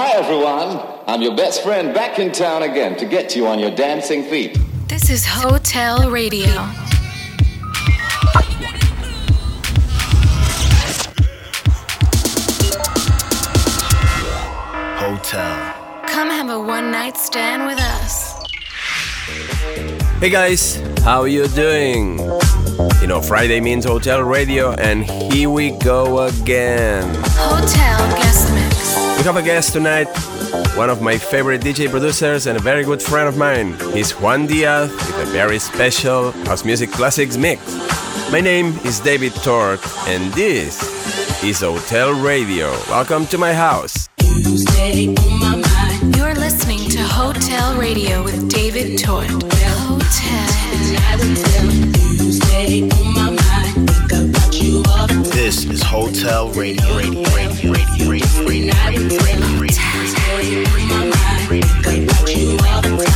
Hi, everyone. I'm your best friend back in town again to get you on your dancing feet. This is Hotel Radio. Hotel. Come have a one night stand with us. Hey guys, how you doing? You know, Friday means Hotel Radio, and here we go again. Hotel guest mix. We have a guest tonight, one of my favorite DJ producers and a very good friend of mine. He's Juan Diaz with a very special house music classics mix. My name is David Tort, and this is Hotel Radio. Welcome to my house. You're listening to Hotel Radio with David Tort. Hotel. This is Hotel Radio. Radio, radio, radio, radio, radio, radio, radio,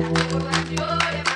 Gracias.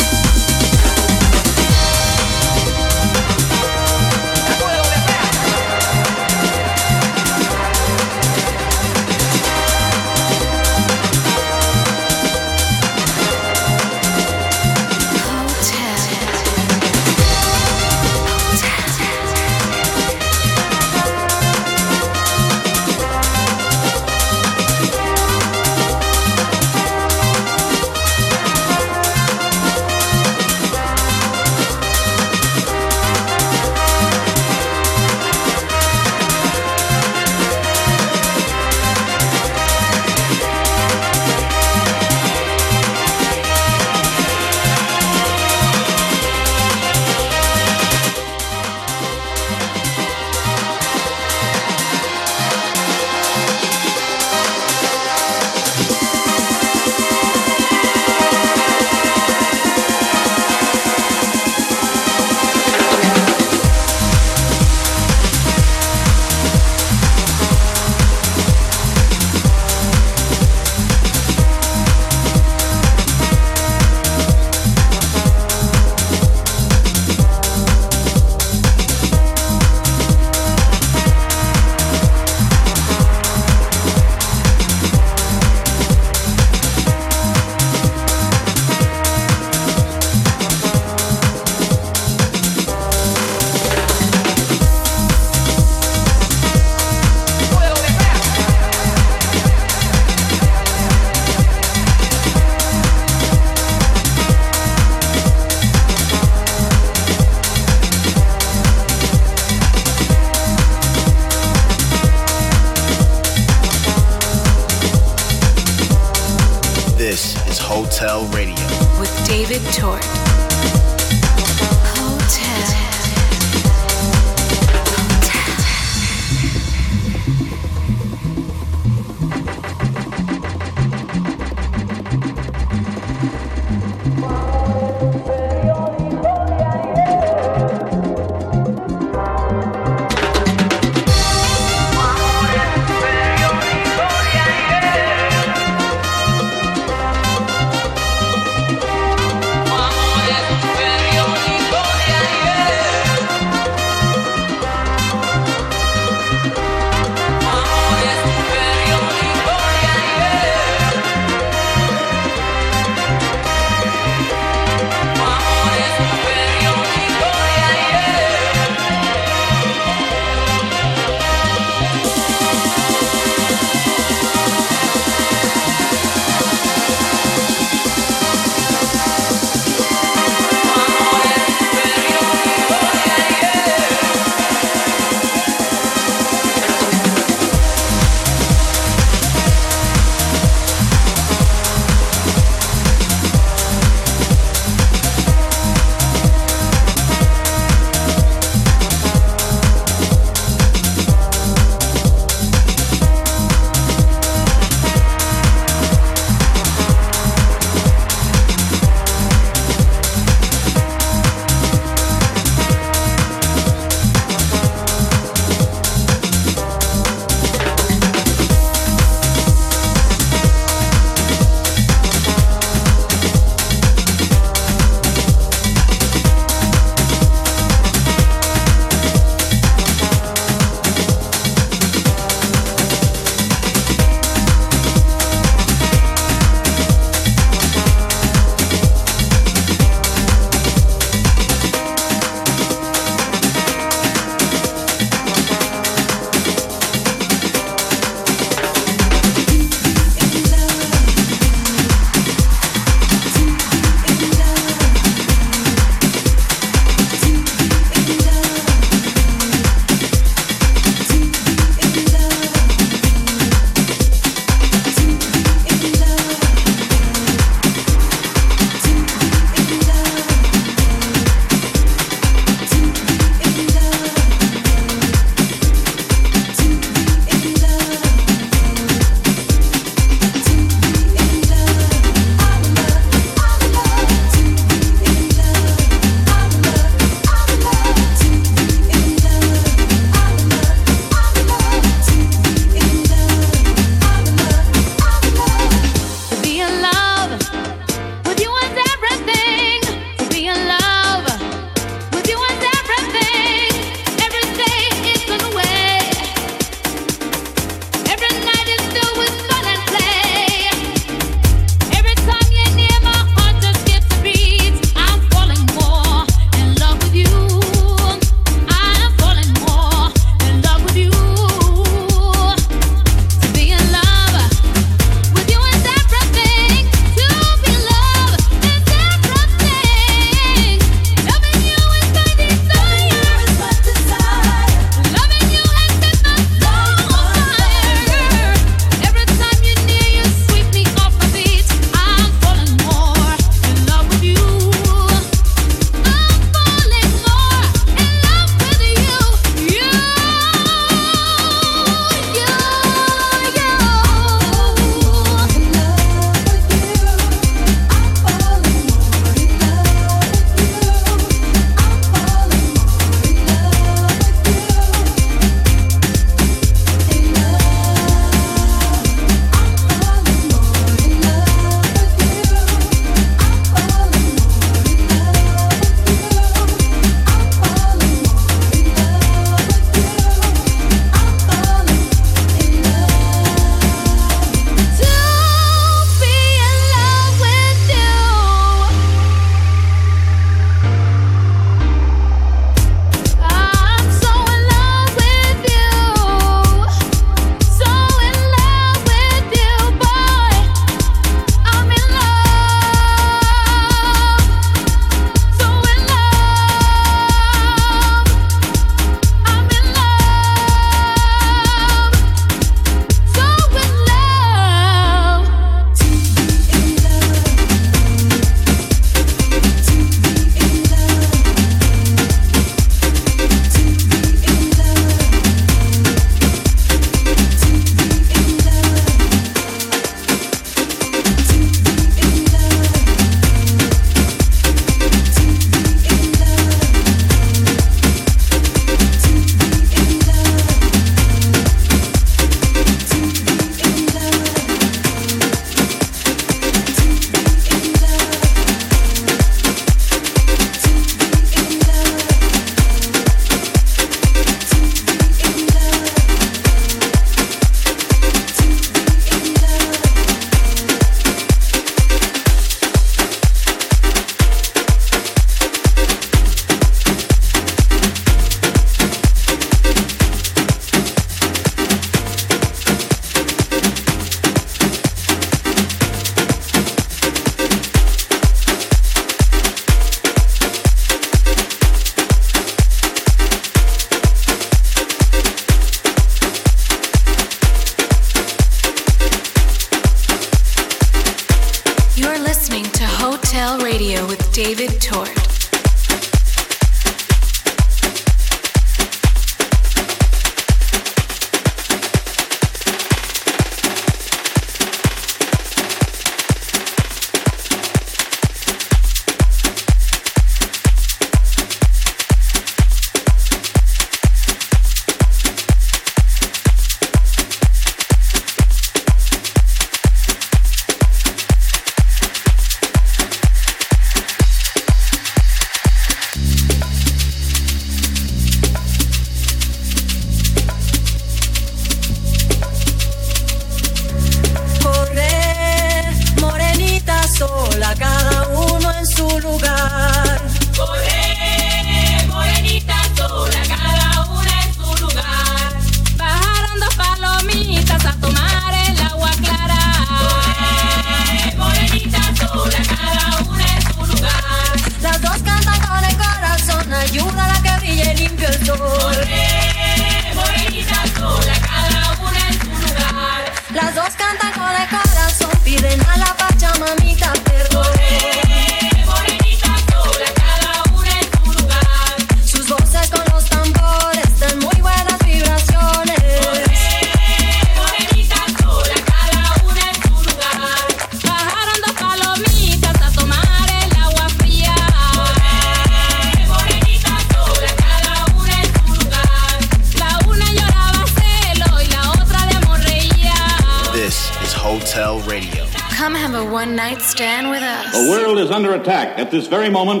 This very moment.